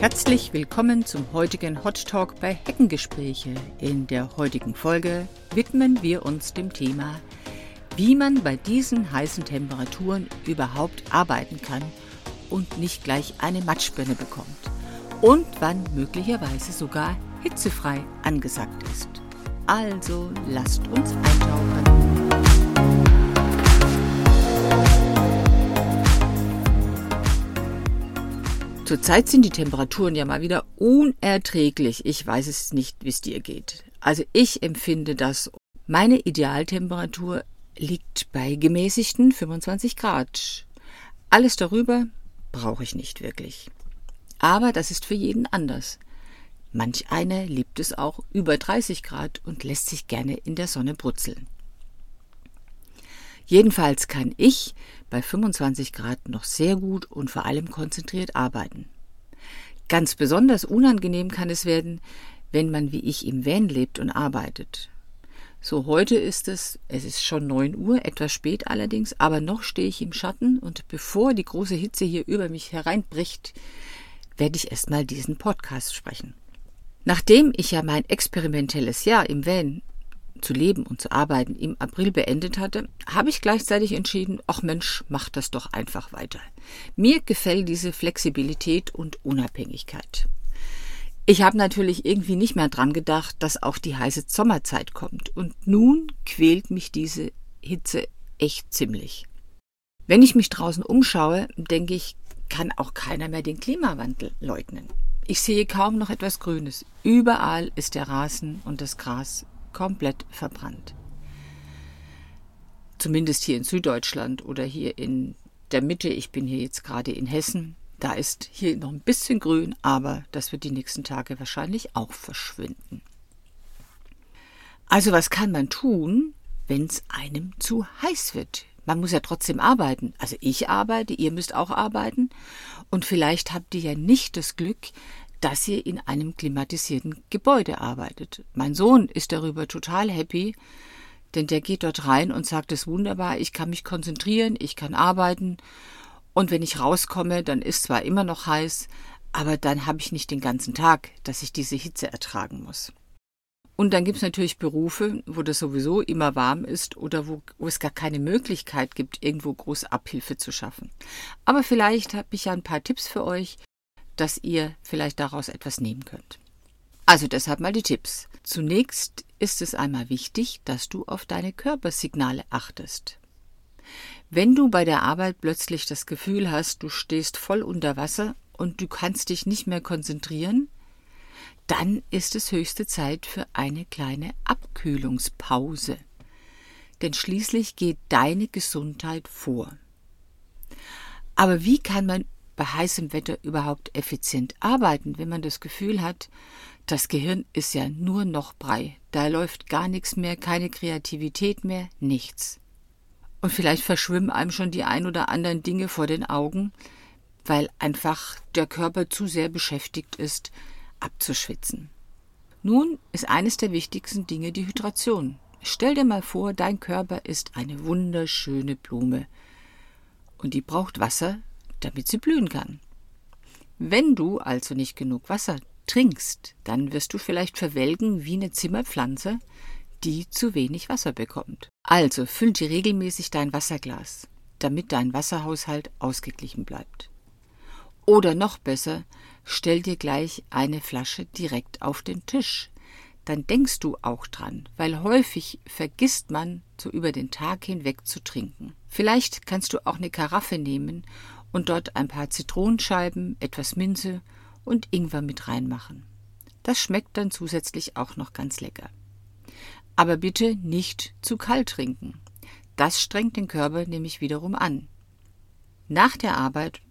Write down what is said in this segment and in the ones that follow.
Herzlich willkommen zum heutigen Hot Talk bei Heckengespräche. In der heutigen Folge widmen wir uns dem Thema, wie man bei diesen heißen Temperaturen überhaupt arbeiten kann und nicht gleich eine Matschbirne bekommt und wann möglicherweise sogar hitzefrei angesagt ist. Also lasst uns eintauchen. Zurzeit sind die Temperaturen ja mal wieder unerträglich. Ich weiß es nicht, wie es dir geht. Also ich empfinde das. Meine Idealtemperatur liegt bei gemäßigten 25 Grad. Alles darüber brauche ich nicht wirklich. Aber das ist für jeden anders. Manch einer liebt es auch über 30 Grad und lässt sich gerne in der Sonne brutzeln. Jedenfalls kann ich bei 25 Grad noch sehr gut und vor allem konzentriert arbeiten. Ganz besonders unangenehm kann es werden, wenn man wie ich im Van lebt und arbeitet. So heute ist es, es ist schon 9 Uhr, etwas spät allerdings, aber noch stehe ich im Schatten und bevor die große Hitze hier über mich hereinbricht, werde ich erstmal diesen Podcast sprechen. Nachdem ich ja mein experimentelles Jahr im Van zu leben und zu arbeiten im April beendet hatte, habe ich gleichzeitig entschieden, ach Mensch, mach das doch einfach weiter. Mir gefällt diese Flexibilität und Unabhängigkeit. Ich habe natürlich irgendwie nicht mehr dran gedacht, dass auch die heiße Sommerzeit kommt. Und nun quält mich diese Hitze echt ziemlich. Wenn ich mich draußen umschaue, denke ich, kann auch keiner mehr den Klimawandel leugnen. Ich sehe kaum noch etwas Grünes. Überall ist der Rasen und das Gras komplett verbrannt. Zumindest hier in Süddeutschland oder hier in der Mitte. Ich bin hier jetzt gerade in Hessen. Da ist hier noch ein bisschen grün, aber das wird die nächsten Tage wahrscheinlich auch verschwinden. Also was kann man tun, wenn es einem zu heiß wird? Man muss ja trotzdem arbeiten. Also ich arbeite, ihr müsst auch arbeiten. Und vielleicht habt ihr ja nicht das Glück, dass ihr in einem klimatisierten Gebäude arbeitet. Mein Sohn ist darüber total happy, denn der geht dort rein und sagt es wunderbar, ich kann mich konzentrieren, ich kann arbeiten und wenn ich rauskomme, dann ist zwar immer noch heiß, aber dann habe ich nicht den ganzen Tag, dass ich diese Hitze ertragen muss. Und dann gibt es natürlich Berufe, wo das sowieso immer warm ist oder wo, wo, es gar keine Möglichkeit gibt, irgendwo groß Abhilfe zu schaffen. Aber vielleicht habe ich ja ein paar Tipps für euch, dass ihr vielleicht daraus etwas nehmen könnt. Also deshalb mal die Tipps. Zunächst ist es einmal wichtig, dass du auf deine Körpersignale achtest. Wenn du bei der Arbeit plötzlich das Gefühl hast, du stehst voll unter Wasser und du kannst dich nicht mehr konzentrieren, dann ist es höchste Zeit für eine kleine Abkühlungspause. Denn schließlich geht deine Gesundheit vor. Aber wie kann man bei heißem Wetter überhaupt effizient arbeiten, wenn man das Gefühl hat, das Gehirn ist ja nur noch Brei, da läuft gar nichts mehr, keine Kreativität mehr, nichts. Und vielleicht verschwimmen einem schon die ein oder anderen Dinge vor den Augen, weil einfach der Körper zu sehr beschäftigt ist, abzuschwitzen. Nun ist eines der wichtigsten Dinge die Hydration. Stell dir mal vor, dein Körper ist eine wunderschöne Blume. Und die braucht Wasser, damit sie blühen kann. Wenn du also nicht genug Wasser trinkst, dann wirst du vielleicht verwelken wie eine Zimmerpflanze, die zu wenig Wasser bekommt. Also füll dir regelmäßig dein Wasserglas, damit dein Wasserhaushalt ausgeglichen bleibt. Oder noch besser, stell dir gleich eine Flasche direkt auf den Tisch. Dann denkst du auch dran, weil häufig vergisst man, so über den Tag hinweg zu trinken. Vielleicht kannst du auch eine Karaffe nehmen und dort ein paar Zitronenscheiben, etwas Minze und Ingwer mit reinmachen. Das schmeckt dann zusätzlich auch noch ganz lecker. Aber bitte nicht zu kalt trinken. Das strengt den Körper nämlich wiederum an. Nach der Arbeit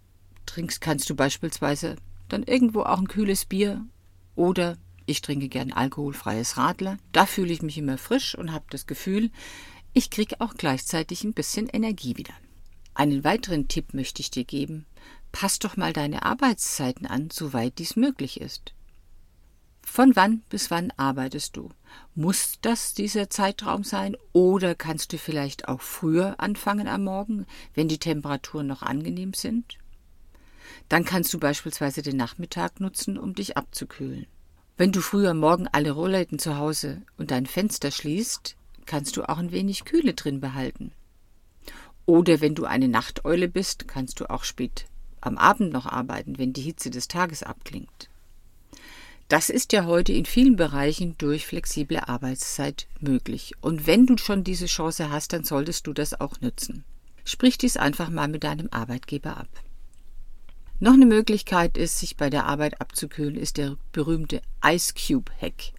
trinkst kannst du beispielsweise dann irgendwo auch ein kühles Bier oder ich trinke gern alkoholfreies Radler. Da fühle ich mich immer frisch und habe das Gefühl, ich kriege auch gleichzeitig ein bisschen Energie wieder. Einen weiteren Tipp möchte ich dir geben. Pass doch mal deine Arbeitszeiten an, soweit dies möglich ist. Von wann bis wann arbeitest du? Muss das dieser Zeitraum sein oder kannst du vielleicht auch früher anfangen am Morgen, wenn die Temperaturen noch angenehm sind? Dann kannst du beispielsweise den Nachmittag nutzen, um dich abzukühlen. Wenn du früher morgen alle Rollläden zu Hause und dein Fenster schließt, kannst du auch ein wenig Kühle drin behalten. Oder wenn du eine Nachteule bist, kannst du auch spät am Abend noch arbeiten, wenn die Hitze des Tages abklingt. Das ist ja heute in vielen Bereichen durch flexible Arbeitszeit möglich. Und wenn du schon diese Chance hast, dann solltest du das auch nutzen. Sprich dies einfach mal mit deinem Arbeitgeber ab. Noch eine Möglichkeit ist, sich bei der Arbeit abzukühlen, ist der berühmte Ice Cube Hack.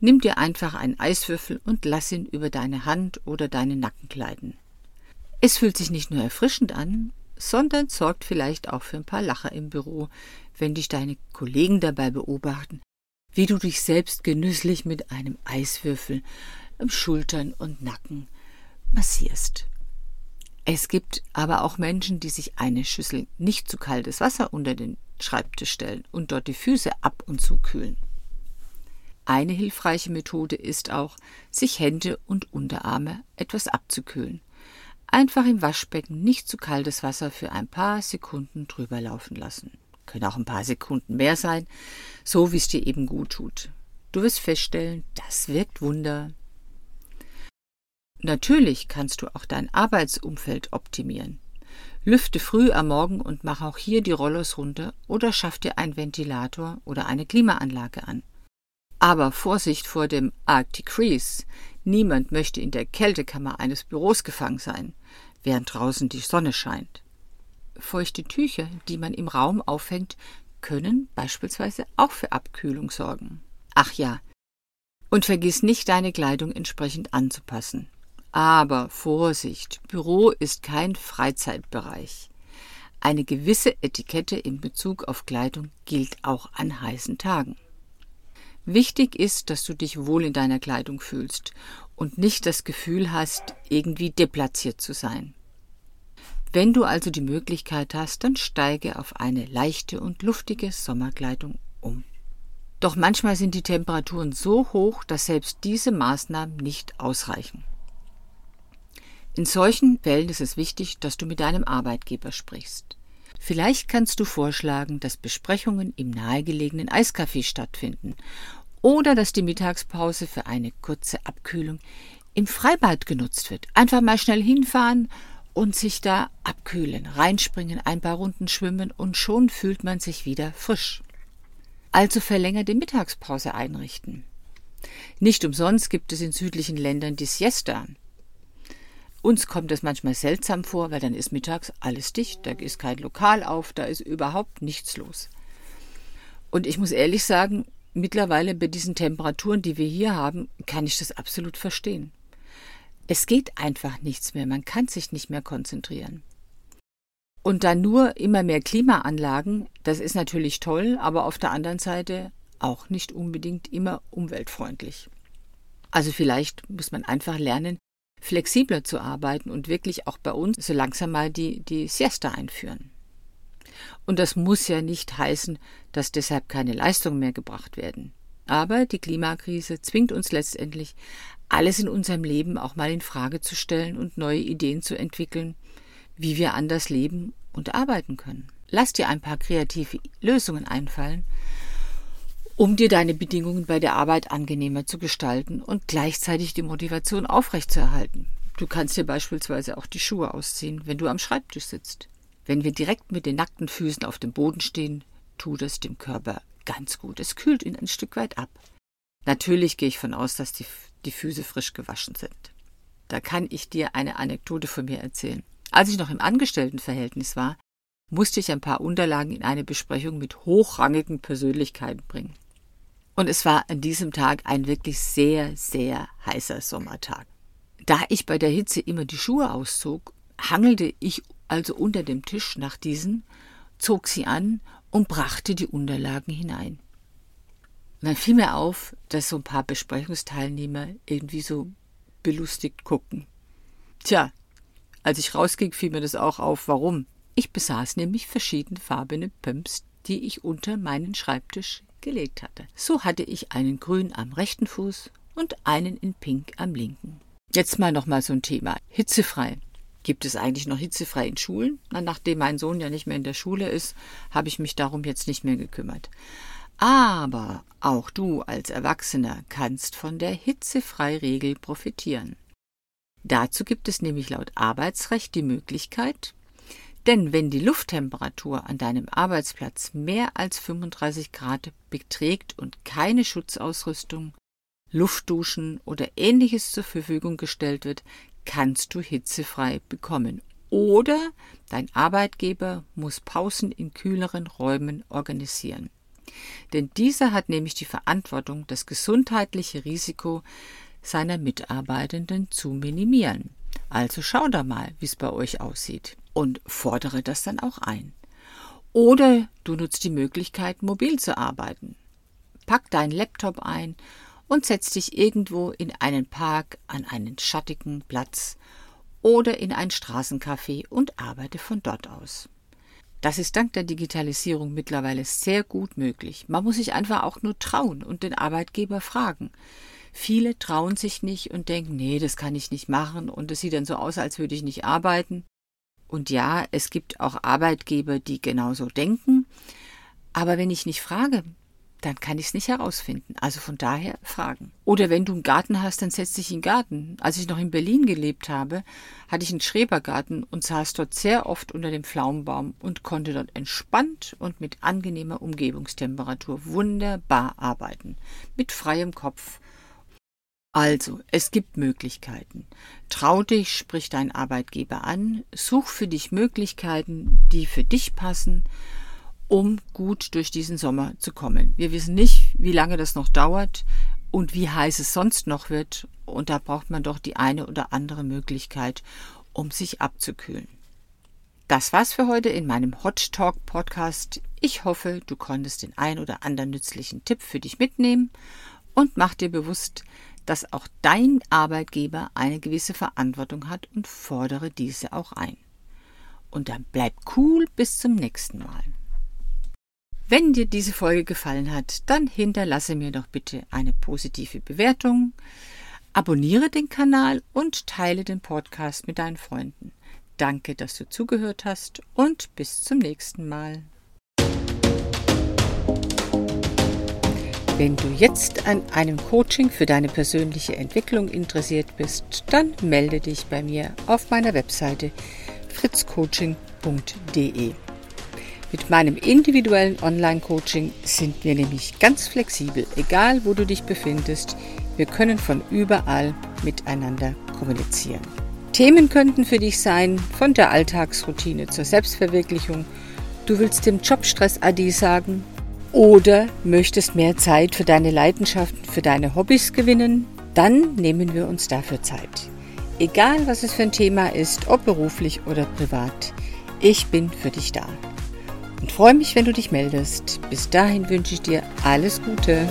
Nimm dir einfach einen Eiswürfel und lass ihn über deine Hand oder deinen Nacken gleiten. Es fühlt sich nicht nur erfrischend an, sondern sorgt vielleicht auch für ein paar Lacher im Büro, wenn dich deine Kollegen dabei beobachten, wie du dich selbst genüsslich mit einem Eiswürfel am Schultern und Nacken massierst. Es gibt aber auch Menschen, die sich eine Schüssel nicht zu kaltes Wasser unter den Schreibtisch stellen und dort die Füße ab und zu kühlen. Eine hilfreiche Methode ist auch, sich Hände und Unterarme etwas abzukühlen. Einfach im Waschbecken nicht zu kaltes Wasser für ein paar Sekunden drüber laufen lassen. Können auch ein paar Sekunden mehr sein, so wie es dir eben gut tut. Du wirst feststellen, das wirkt Wunder. Natürlich kannst du auch dein Arbeitsumfeld optimieren. Lüfte früh am Morgen und mach auch hier die Rollos runter oder schaff dir einen Ventilator oder eine Klimaanlage an. Aber Vorsicht vor dem Arctic Freeze. Niemand möchte in der Kältekammer eines Büros gefangen sein, während draußen die Sonne scheint. Feuchte Tücher, die man im Raum aufhängt, können beispielsweise auch für Abkühlung sorgen. Ach ja, und vergiss nicht, deine Kleidung entsprechend anzupassen. Aber Vorsicht, Büro ist kein Freizeitbereich. Eine gewisse Etikette in Bezug auf Kleidung gilt auch an heißen Tagen. Wichtig ist, dass du dich wohl in deiner Kleidung fühlst und nicht das Gefühl hast, irgendwie deplatziert zu sein. Wenn du also die Möglichkeit hast, dann steige auf eine leichte und luftige Sommerkleidung um. Doch manchmal sind die Temperaturen so hoch, dass selbst diese Maßnahmen nicht ausreichen. In solchen Fällen ist es wichtig, dass du mit deinem Arbeitgeber sprichst. Vielleicht kannst du vorschlagen, dass Besprechungen im nahegelegenen Eiscafé stattfinden oder dass die Mittagspause für eine kurze Abkühlung im Freibad genutzt wird. Einfach mal schnell hinfahren und sich da abkühlen, reinspringen, ein paar Runden schwimmen und schon fühlt man sich wieder frisch. Also verlängerte Mittagspause einrichten. Nicht umsonst gibt es in südlichen Ländern die Siesta. Uns kommt das manchmal seltsam vor, weil dann ist mittags alles dicht, da ist kein Lokal auf, da ist überhaupt nichts los. Und ich muss ehrlich sagen, mittlerweile bei diesen Temperaturen, die wir hier haben, kann ich das absolut verstehen. Es geht einfach nichts mehr, man kann sich nicht mehr konzentrieren. Und dann nur immer mehr Klimaanlagen, das ist natürlich toll, aber auf der anderen Seite auch nicht unbedingt immer umweltfreundlich. Also vielleicht muss man einfach lernen, flexibler zu arbeiten und wirklich auch bei uns so langsam mal die, die Siesta einführen. Und das muss ja nicht heißen, dass deshalb keine Leistungen mehr gebracht werden. Aber die Klimakrise zwingt uns letztendlich, alles in unserem Leben auch mal in Frage zu stellen und neue Ideen zu entwickeln, wie wir anders leben und arbeiten können. Lass dir ein paar kreative Lösungen einfallen, um dir deine Bedingungen bei der Arbeit angenehmer zu gestalten und gleichzeitig die Motivation aufrechtzuerhalten. Du kannst dir beispielsweise auch die Schuhe ausziehen, wenn du am Schreibtisch sitzt. Wenn wir direkt mit den nackten Füßen auf dem Boden stehen, tut es dem Körper ganz gut. Es kühlt ihn ein Stück weit ab. Natürlich gehe ich von aus, dass die, die Füße frisch gewaschen sind. Da kann ich dir eine Anekdote von mir erzählen. Als ich noch im Angestelltenverhältnis war, musste ich ein paar Unterlagen in eine Besprechung mit hochrangigen Persönlichkeiten bringen. Und es war an diesem Tag ein wirklich sehr, sehr heißer Sommertag. Da ich bei der Hitze immer die Schuhe auszog, hangelte ich also unter dem Tisch nach diesen, zog sie an und brachte die Unterlagen hinein. Und dann fiel mir auf, dass so ein paar Besprechungsteilnehmer irgendwie so belustigt guckten. Tja, als ich rausging, fiel mir das auch auf. Warum? Ich besaß nämlich verschiedenfarbene Pumps, die ich unter meinen Schreibtisch gelegt hatte. So hatte ich einen grün am rechten Fuß und einen in pink am linken. Jetzt mal noch mal so ein Thema. Hitzefrei. Gibt es eigentlich noch hitzefrei in Schulen? Na, nachdem mein Sohn ja nicht mehr in der Schule ist, habe ich mich darum jetzt nicht mehr gekümmert. Aber auch du als Erwachsener kannst von der Hitzefreiregel profitieren. Dazu gibt es nämlich laut Arbeitsrecht die Möglichkeit, denn wenn die Lufttemperatur an deinem Arbeitsplatz mehr als 35 Grad beträgt und keine Schutzausrüstung, Luftduschen oder ähnliches zur Verfügung gestellt wird, kannst du hitzefrei bekommen. Oder dein Arbeitgeber muss Pausen in kühleren Räumen organisieren. Denn dieser hat nämlich die Verantwortung, das gesundheitliche Risiko seiner Mitarbeitenden zu minimieren. Also schau da mal, wie es bei euch aussieht und fordere das dann auch ein. Oder du nutzt die Möglichkeit, mobil zu arbeiten. Pack deinen Laptop ein und setz dich irgendwo in einen Park an einen schattigen Platz oder in ein Straßencafé und arbeite von dort aus. Das ist dank der Digitalisierung mittlerweile sehr gut möglich. Man muss sich einfach auch nur trauen und den Arbeitgeber fragen. Viele trauen sich nicht und denken, nee, das kann ich nicht machen und es sieht dann so aus, als würde ich nicht arbeiten. Und ja, es gibt auch Arbeitgeber, die genauso denken. Aber wenn ich nicht frage, dann kann ich es nicht herausfinden. Also von daher fragen. Oder wenn du einen Garten hast, dann setz dich in den Garten. Als ich noch in Berlin gelebt habe, hatte ich einen Schrebergarten und saß dort sehr oft unter dem Pflaumenbaum und konnte dort entspannt und mit angenehmer Umgebungstemperatur wunderbar arbeiten. Mit freiem Kopf. Also, es gibt Möglichkeiten. Trau dich, sprich deinen Arbeitgeber an, such für dich Möglichkeiten, die für dich passen um gut durch diesen Sommer zu kommen. Wir wissen nicht, wie lange das noch dauert und wie heiß es sonst noch wird. Und da braucht man doch die eine oder andere Möglichkeit, um sich abzukühlen. Das war's für heute in meinem Hot Talk Podcast. Ich hoffe, du konntest den ein oder anderen nützlichen Tipp für dich mitnehmen und mach dir bewusst, dass auch dein Arbeitgeber eine gewisse Verantwortung hat und fordere diese auch ein. Und dann bleib cool bis zum nächsten Mal. Wenn dir diese Folge gefallen hat, dann hinterlasse mir doch bitte eine positive Bewertung, abonniere den Kanal und teile den Podcast mit deinen Freunden. Danke, dass du zugehört hast und bis zum nächsten Mal. Wenn du jetzt an einem Coaching für deine persönliche Entwicklung interessiert bist, dann melde dich bei mir auf meiner Webseite fritzcoaching.de. Mit meinem individuellen Online-Coaching sind wir nämlich ganz flexibel, egal wo du dich befindest. Wir können von überall miteinander kommunizieren. Themen könnten für dich sein, von der Alltagsroutine zur Selbstverwirklichung. Du willst dem Jobstress Adi sagen oder möchtest mehr Zeit für deine Leidenschaften, für deine Hobbys gewinnen? Dann nehmen wir uns dafür Zeit. Egal was es für ein Thema ist, ob beruflich oder privat, ich bin für dich da und freue mich, wenn du dich meldest. Bis dahin wünsche ich dir alles Gute.